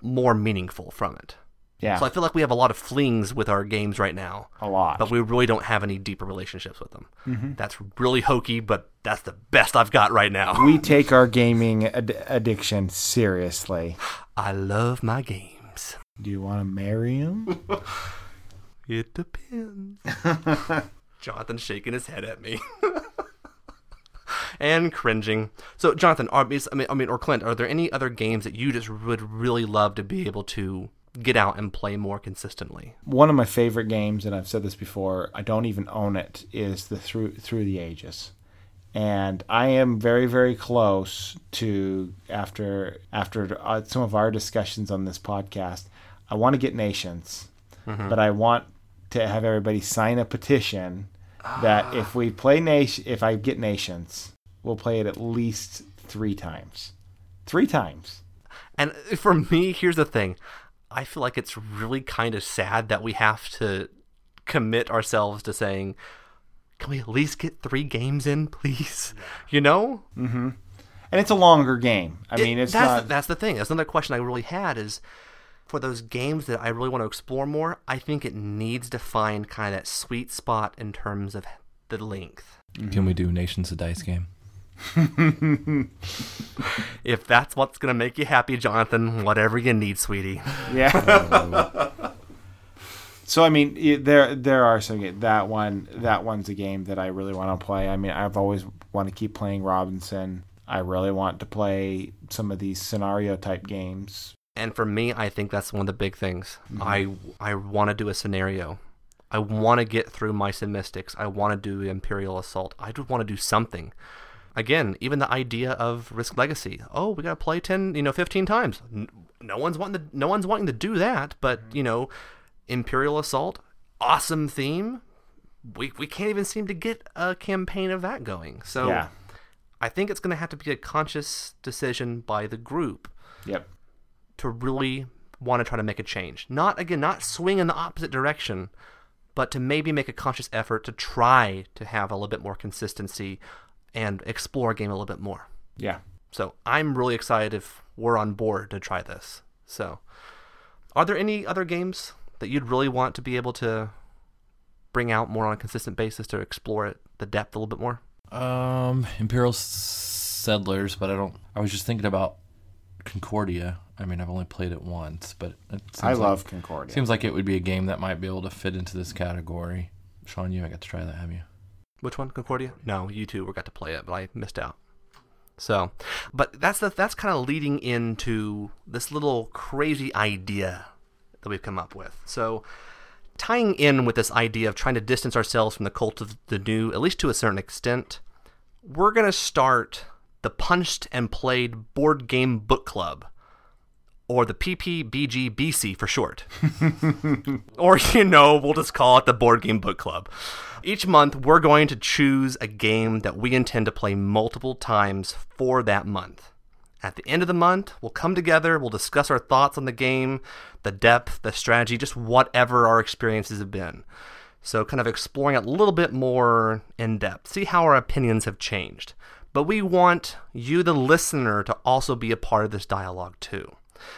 more meaningful from it? Yeah, So I feel like we have a lot of flings with our games right now. a lot. But we really don't have any deeper relationships with them. Mm-hmm. That's really hokey, but that's the best I've got right now. we take our gaming ad- addiction seriously. I love my games. Do you want to marry him? It depends. Jonathan shaking his head at me. and cringing. So, Jonathan, are, I mean, I mean, or Clint, are there any other games that you just would really love to be able to get out and play more consistently. One of my favorite games, and I've said this before, I don't even own it, is the Through Through the Ages. And I am very, very close to after after uh, some of our discussions on this podcast. I want to get nations, but I want to have everybody sign a petition that if we play nation, if I get nations, we'll play it at least three times. Three times. And for me, here's the thing. I feel like it's really kind of sad that we have to commit ourselves to saying, can we at least get three games in, please? You know? Mm-hmm. And it's a longer game. I mean, it's that's, not. that's the thing. That's another question I really had is for those games that I really want to explore more, I think it needs to find kind of that sweet spot in terms of the length. Can we do Nations of Dice game? If that's what's going to make you happy, Jonathan, whatever you need, sweetie. Yeah. so I mean, it- there there are some that one that one's a game that I really want to play. I mean, I've always want to keep playing Robinson. I really want to play some of these scenario type games. And for me, I think that's one of the big things. Mm-hmm. I I want to do a scenario. I want to get through Mice and Mystics. I want to do Imperial Assault. I just want to do something. Again, even the idea of Risk Legacy. Oh, we got to play 10, you know, 15 times. No one's wanting to no one's wanting to do that, but, mm-hmm. you know, Imperial Assault, awesome theme. We we can't even seem to get a campaign of that going. So Yeah. I think it's going to have to be a conscious decision by the group Yep. to really want to try to make a change. Not again, not swing in the opposite direction, but to maybe make a conscious effort to try to have a little bit more consistency and explore a game a little bit more. Yeah. So I'm really excited if we're on board to try this. So, are there any other games that you'd really want to be able to bring out more on a consistent basis to explore it, the depth a little bit more? Um, Imperial Settlers, but I don't. I was just thinking about Concordia. I mean, I've only played it once, but it seems I like, love Concordia. Seems like it would be a game that might be able to fit into this category. Sean, you I got to try that, have you? Which one, Concordia? No, you two were got to play it, but I missed out. So, but that's the that's kind of leading into this little crazy idea that we've come up with. So, tying in with this idea of trying to distance ourselves from the cult of the new, at least to a certain extent, we're gonna start the Punched and Played Board Game Book Club, or the PPBGBC for short. or, you know, we'll just call it the Board Game Book Club. Each month, we're going to choose a game that we intend to play multiple times for that month. At the end of the month, we'll come together, we'll discuss our thoughts on the game, the depth, the strategy, just whatever our experiences have been. So, kind of exploring it a little bit more in depth, see how our opinions have changed. But we want you, the listener, to also be a part of this dialogue too.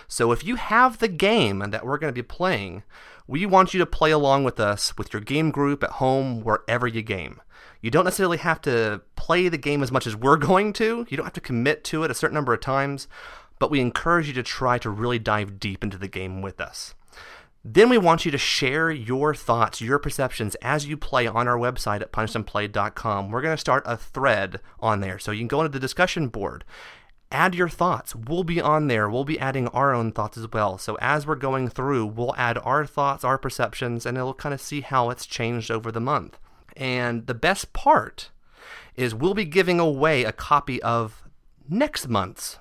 So if you have the game that we're going to be playing, we want you to play along with us with your game group at home, wherever you game. You don't necessarily have to play the game as much as we're going to. You don't have to commit to it a certain number of times, but we encourage you to try to really dive deep into the game with us. Then we want you to share your thoughts, your perceptions as you play on our website at punchedandplayed.com. We're going to start a thread on there. So you can go into the discussion board, add your thoughts. We'll be on there. We'll be adding our own thoughts as well. So as we're going through, we'll add our thoughts, our perceptions, and it'll kind of see how it's changed over the month. And the best part is we'll be giving away a copy of next month's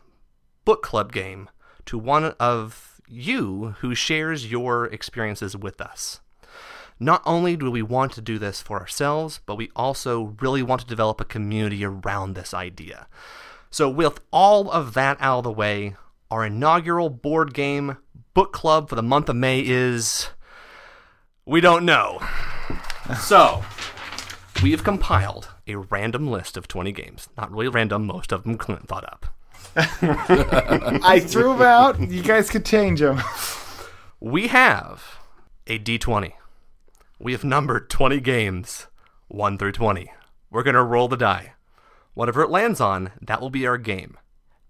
book club game to one of you who shares your experiences with us. Not only do we want to do this for ourselves, but we also really want to develop a community around this idea. So, with all of that out of the way, our inaugural board game book club for the month of May is. We don't know. So, we have compiled a random list of 20 games. Not really random, most of them Clint thought up. I threw them out. You guys could change them. We have a d20. We have numbered 20 games, 1 through 20. We're going to roll the die. Whatever it lands on, that will be our game.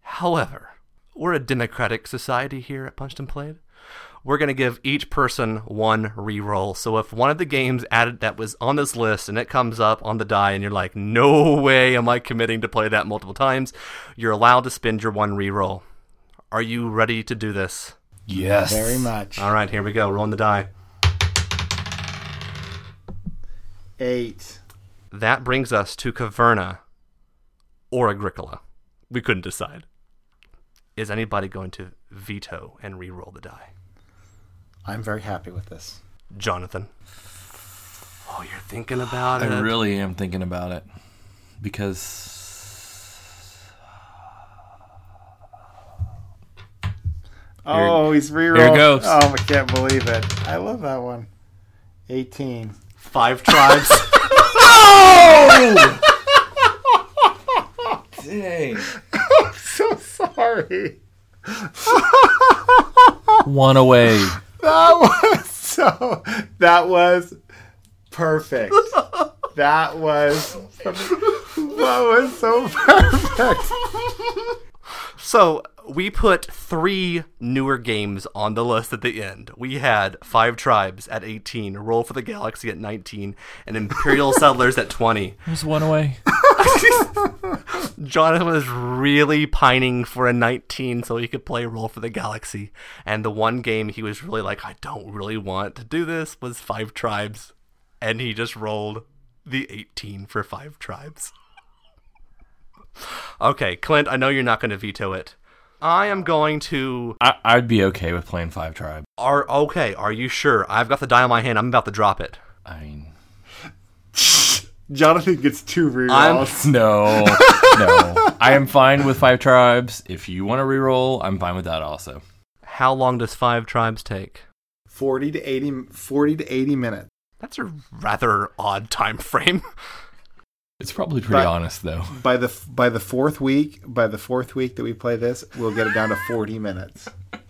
However, we're a democratic society here at Punched and Played. We're going to give each person one re-roll. So if one of the games added that was on this list and it comes up on the die and you're like, no way am I committing to play that multiple times, you're allowed to spend your one re-roll. Are you ready to do this? Yes. Very much. All right, here we go. Rolling the die. Eight. That brings us to Caverna or Agricola. We couldn't decide. Is anybody going to veto and re-roll the die? I'm very happy with this. Jonathan. Oh, you're thinking about it. I really am thinking about it because Oh, he's rerolling. here it goes. Oh, I can't believe it. I love that one. 18. Five tribes. dang, I'm So sorry. one away. That was so. That was perfect. That was. That was so perfect. So we put three newer games on the list at the end. We had Five Tribes at 18, Roll for the Galaxy at 19, and Imperial Settlers at 20. There's one away. Jonathan was really pining for a 19 so he could play Roll for the Galaxy. And the one game he was really like, I don't really want to do this was Five Tribes. And he just rolled the 18 for Five Tribes. okay, Clint, I know you're not going to veto it. I am going to. I, I'd be okay with playing Five Tribe. Are okay? Are you sure? I've got the die on my hand. I'm about to drop it. I mean, Jonathan gets two I'm- rerolls. no, no. I am fine with Five Tribes. If you want to reroll, I'm fine with that also. How long does Five Tribes take? 40 to 80, 40 to 80 minutes. That's a rather odd time frame. It's probably pretty But- honest though. By the by the fourth week, by the fourth week that we play this, we'll get it down to 40 minutes.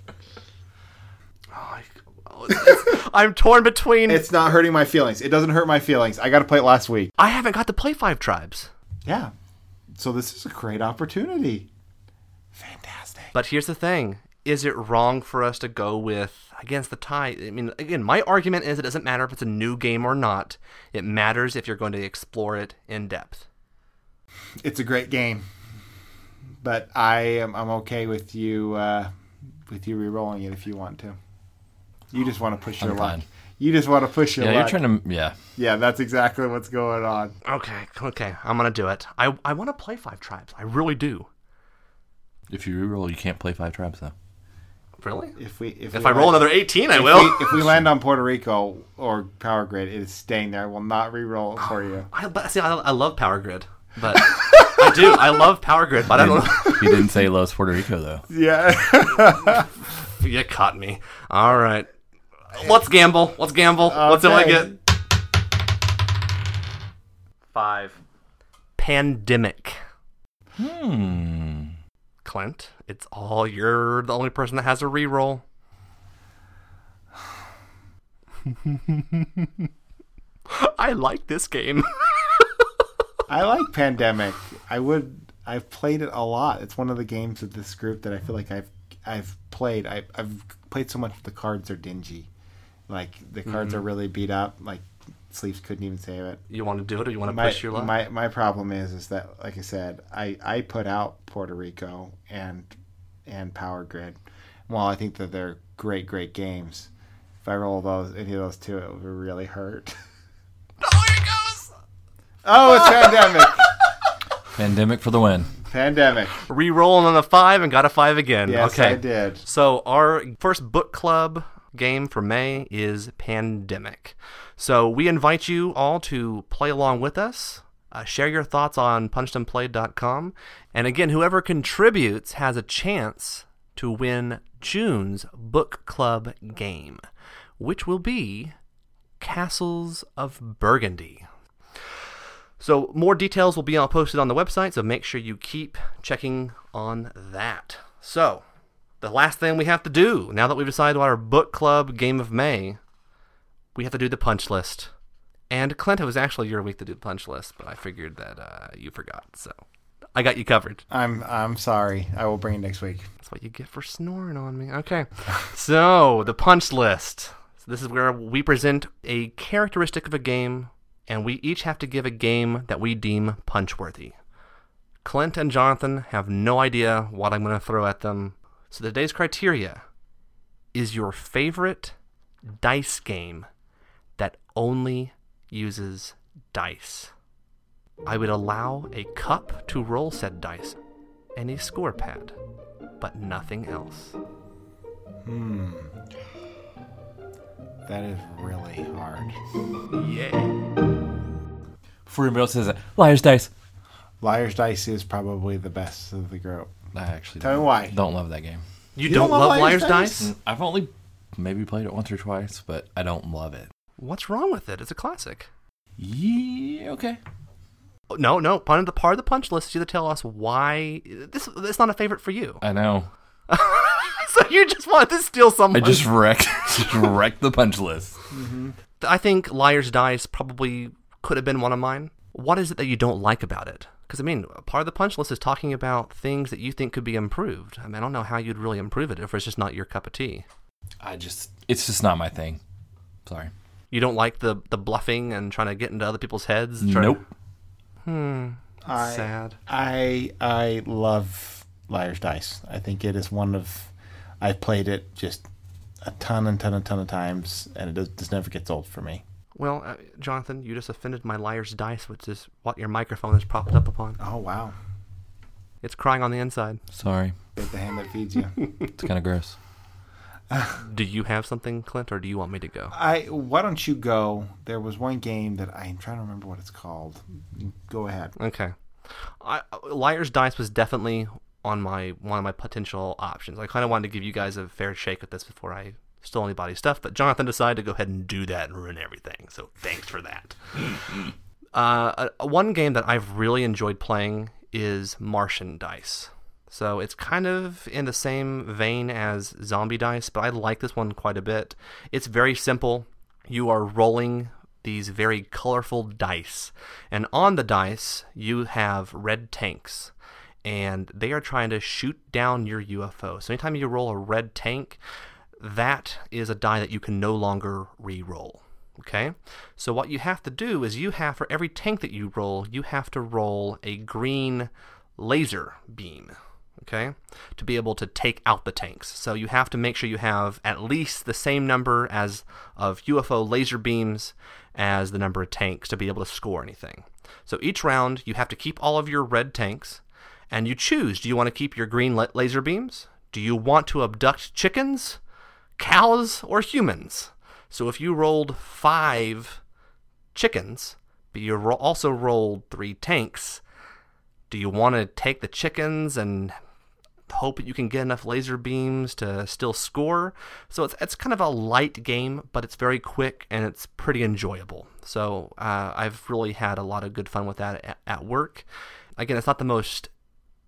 I'm torn between. It's not hurting my feelings. It doesn't hurt my feelings. I got to play it last week. I haven't got to play Five Tribes. Yeah. So this is a great opportunity. Fantastic. But here's the thing: is it wrong for us to go with against the tie? I mean, again, my argument is it doesn't matter if it's a new game or not. It matters if you're going to explore it in depth. It's a great game. But I am I'm okay with you uh, with you re-rolling it if you want to. You just want to push your I'm luck. fine. You just want to push your Yeah, you're trying to. Yeah, yeah, that's exactly what's going on. Okay, okay, I'm gonna do it. I I want to play Five Tribes. I really do. if you reroll, you can't play Five Tribes though. Really? If we if, If we I roll another 18, I will. we, if we land on Puerto Rico or Power Grid, it is staying there. I will not re-roll it for you. I, see, I, I love Power Grid, but I do. I love Power Grid, but I don't know. He didn't say Los Puerto Rico though. Yeah. You caught me. All right. Let's gamble. Let's gamble. What's all I Okay. get? Five. Pandemic. Hmm. Clint, it's all you're the only person that has a reroll. I like this game. I like Pandemic. I would. I've played it a lot. It's one of the games of this group that I feel like I've I've played. I, I've played so much. The cards are dingy. Like the cards Mm-hmm. are really beat up. Like Sleeves couldn't even save it. You want to do it or you want to My, push your luck? my my problem is is that like I said, I I put out Puerto Rico and and Power Grid. Well, I think that they're great great games. If I roll those any of those two, it would really hurt. oh, here it goes. Oh, it's Pandemic. Pandemic for the win. Pandemic. Rerolling on a five and got a five again. Yes, okay. I did. So our first book club game for May is Pandemic. So we invite you all to play along with us. Uh, share your thoughts on punchedandplayed.com. And again, whoever contributes has a chance to win June's book club game, which will be Castles of Burgundy. So more details will be all posted on the website, so make sure you keep checking on that. So, the last thing we have to do, now that we've decided what our book club game of May, we have to do the punch list. And Clint, it was actually your week to do the punch list, but I figured that uh, you forgot, so I got you covered. I'm I'm sorry. I will bring it next week. That's what you get for snoring on me. Okay. so, the punch list. So this is where we present a characteristic of a game, and we each have to give a game that we deem punch worthy. Clint and Jonathan have no idea what I'm going to throw at them. So, today's criteria is your favorite dice game that only uses dice? I would allow a cup to roll said dice and a score pad, but nothing else. Hmm. That is really hard. Yay. Before anybody else says it, liar's dice. Liar's Dice is probably the best of the group. I actually Tell me don't, why. don't love that game. You, You don't, don't love love Liar's Liar's Dice? Dice? I've only maybe played it once or twice, but I don't love it. What's wrong with it? It's a classic. Yeah, okay. Oh, No, no. Part of the part of the punch list is you to tell us why this. It's not a favorite for you. I know. so you just wanted to steal I someone. just wrecked, just wrecked the punch list. Mm-hmm. I think Liar's Dice probably could have been one of mine. What is it that you don't like about it? Because I mean, part of the punch list is talking about things that you think could be improved. I mean, I don't know how you'd really improve it if it's just not your cup of tea. I just, it's just not my thing. Sorry. You don't like the the bluffing and trying to get into other people's heads. trying- Nope. Hmm. I, Sad. I I love Liar's Dice. I think it is one of I've played it just a ton and ton and ton of times, and it does, just never gets old for me. Well, uh, Jonathan, you just offended my Liar's Dice, which is what your microphone is propped up upon. Oh wow! It's crying on the inside. Sorry. Bit the hand that feeds you. It's kind of gross. Do you have something, Clint, or do you want me to go? I why don't you go? There was one game that I'm trying to remember what it's called. Go ahead. Okay. I, Liar's Dice was definitely on my one of my potential options. I kind of wanted to give you guys a fair shake at this before I stole anybody's stuff, but Jonathan decided to go ahead and do that and ruin everything. So thanks for that. uh, uh, one game that I've really enjoyed playing is Martian Dice. So it's kind of in the same vein as Zombie Dice, but I like this one quite a bit. It's very simple. You are rolling these very colorful dice, and on the dice, you have red tanks, and they are trying to shoot down your UFO. So anytime you roll a red tank, that is a die that you can no longer re-roll. Okay? So what you have to do is you have for every tank that you roll, you have to roll a green laser beam. Okay? To be able to take out the tanks. So you have to make sure you have at least the same number as of UFO laser beams as the number of tanks to be able to score anything. So each round you have to keep all of your red tanks and you choose do you want to keep your green laser beams? Do you want to abduct chickens, cows, or humans? So if you rolled five chickens, but you ro- also rolled three tanks, do you want to take the chickens and hope that you can get enough laser beams to still score? So it's it's kind of a light game, but it's very quick and it's pretty enjoyable. So uh, I've really had a lot of good fun with that at, at work. Again, it's not the most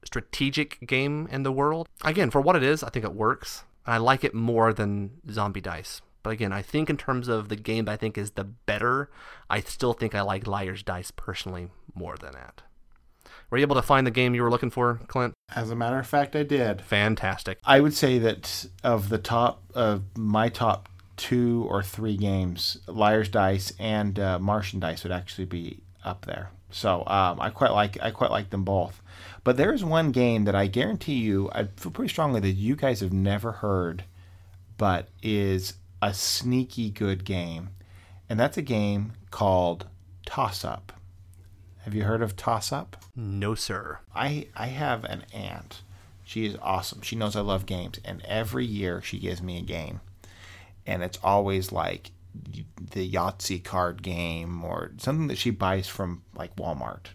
strategic game in the world. Again, for what it is, I think it works. I like it more than Zombie Dice. But again, I think in terms of the game that I think is the better, I still think I like Liar's Dice personally more than that. Were you able to find the game you were looking for, Clint? As a matter of fact, I did. Fantastic. I would say that of the top of my top two or three games, Liar's Dice and uh, Martian Dice would actually be up there. So um, I quite like I quite like them both. But there is one game that I guarantee you, I feel pretty strongly that you guys have never heard, but is a sneaky good game, and that's a game called Toss Up. Have you heard of Toss Up? No, sir. I I have an aunt. She is awesome. She knows I love games, and every year she gives me a game, and it's always like the Yahtzee card game or something that she buys from like Walmart.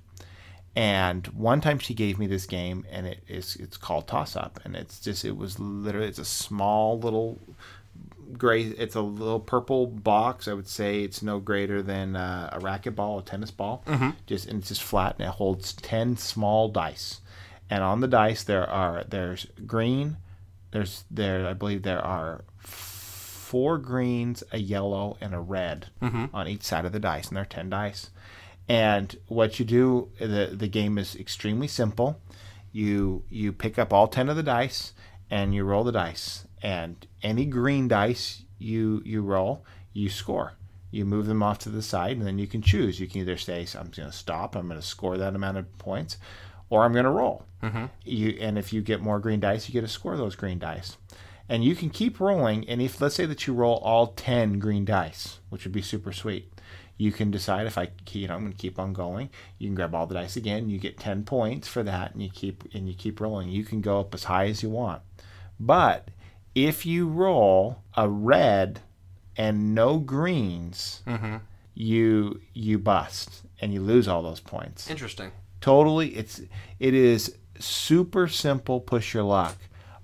And one time she gave me this game, and it is it's called Toss Up, and it's just it was literally it's a small little gray. It's a little purple box. I would say it's no greater than uh, a racquetball, a tennis ball. Just and it's just flat, and it holds ten small dice. And on the dice there are there's green, there's there I believe there are four greens, a yellow, and a red on each side of the dice, and there are ten dice. And what you do, the the game is extremely simple. You you pick up all ten of the dice and you roll the dice, and any green dice you you roll, you score. You move them off to the side, and then you can choose. You can either say, "I'm going to stop. I'm going to score that amount of points," or "I'm going to roll." Mm-hmm. You and if you get more green dice, you get to score those green dice. and you can keep rolling. And if let's say that you roll all ten green dice, which would be super sweet, you can decide if I, you know, I'm going to keep on going. You can grab all the dice again. You get ten points for that, and you keep and you keep rolling. You can go up as high as you want, but if you roll a red and no greens, Mm-hmm. you you bust and you lose all those points. Interesting. Totally, it's it is super simple. Push your luck,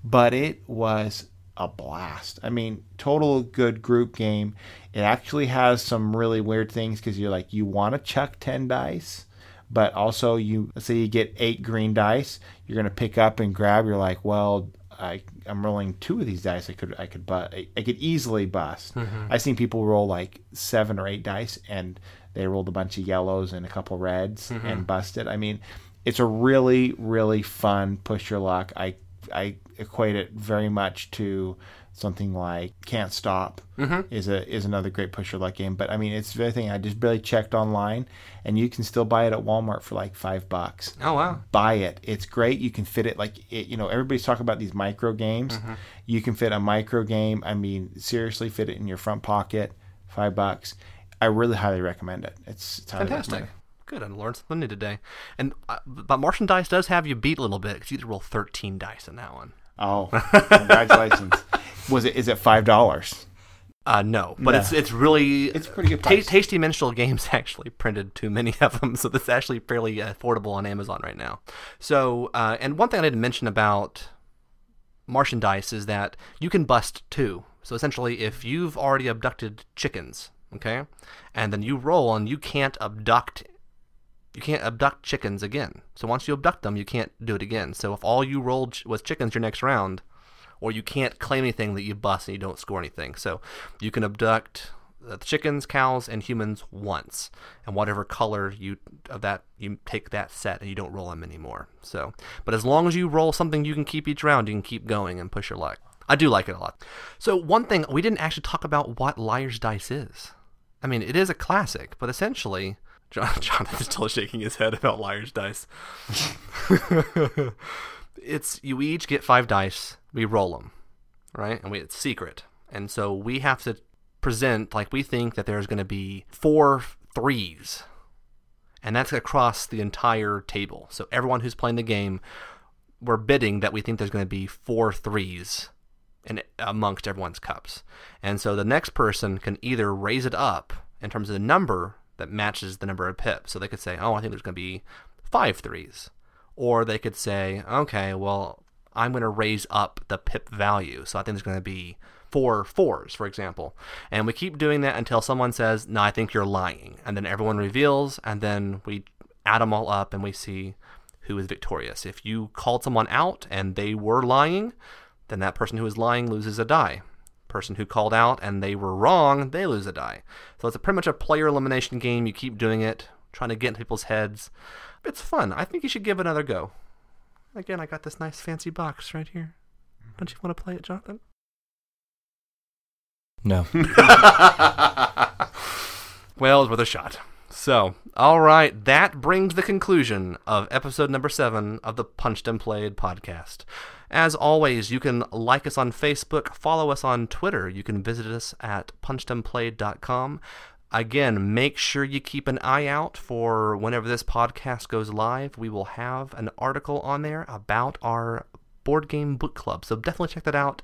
but it was a blast. I mean, total good group game. It actually has some really weird things because you're like you want to chuck ten dice, but also you let's say you get eight green dice, you're gonna pick up and grab. You're like, well, I I'm rolling two of these dice. I could I could but I, I could easily bust. Mm-hmm. I've seen people roll like seven or eight dice and they rolled a bunch of yellows and a couple reds mm-hmm. and busted. I mean, it's a really really fun push your luck. I I equate it very much to something like Can't Stop mm-hmm. is a is another great push your luck game. But I mean, it's the thing I just barely checked online, and you can still buy it at Walmart for like five bucks Oh wow. buy it. It's great. You can fit it like it, you know everybody's talking about these micro games. Mm-hmm. You can fit a micro game. I mean, seriously, fit it in your front pocket. Five bucks. I really highly recommend it. It's, it's highly Fantastic. Good. I learned something new today. And uh, but Martian dice does have you beat a little bit because you had to roll thirteen dice in that one. Oh, congratulations! Was it? Is it five dollars? Uh, no, but No. it's it's really It's pretty good price. Tasty Minstrel Games actually printed too many of them, so this is actually fairly affordable on Amazon right now. So, uh, and one thing I didn't mention about Martian dice is that you can bust too. So essentially, if you've already abducted chickens, okay, and then you roll and you can't abduct you can't abduct chickens again. So once you abduct them, you can't do it again. So if all you rolled was chickens your next round, or you can't claim anything that you bust and you don't score anything. So you can abduct uh, chickens, cows, and humans once, and whatever color you of that you take that set and you don't roll them anymore. So, but as long as you roll something you can keep each round, you can keep going and push your luck. I do like it a lot. So one thing we didn't actually talk about what Liar's Dice is. I mean, it is a classic, but essentially, John, Jonathan's still shaking his head about Liar's Dice. it's you we each get five dice. We roll them, right? And we it's secret, and so we have to present like we think that there's going to be four threes, and that's across the entire table. So everyone who's playing the game, we're bidding that we think there's going to be four threes in amongst everyone's cups. And so the next person can either raise it up in terms of the number that matches the number of pips. So they could say, "Oh, I think there's going to be five threes," or they could say, "Okay, well, I'm going to raise up the pip value. So I think there's going to be four fours, for example." And we keep doing that until someone says, "No, I think you're lying," and then everyone reveals, and then we add them all up and we see who is victorious. If you called someone out and they were lying, then that person who is lying loses a die. Person who called out and they were wrong, they lose a die. So it's a pretty much a player elimination game. You keep doing it, trying to get into people's heads. It's fun. I think you should give it another go. Again, I got this nice fancy box right here. Don't you want to play it, Jonathan? No. Well, it's worth a shot. So, all right, that brings the conclusion of episode number seven of the Punched and Played podcast. As always, you can like us on Facebook, follow us on Twitter. You can visit us at punchedandplayed.com. Again, make sure you keep an eye out for whenever this podcast goes live. We will have an article on there about our board game book club. So definitely check that out.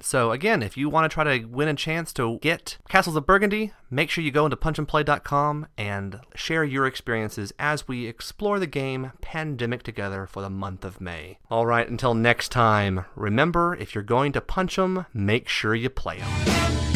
So again, if you want to try to win a chance to get Castles of Burgundy, make sure you go into punchedandplayed.com and share your experiences as we explore the game Pandemic together for the month of May. All right, until next time, remember if you're going to punch 'em, make sure you play 'em.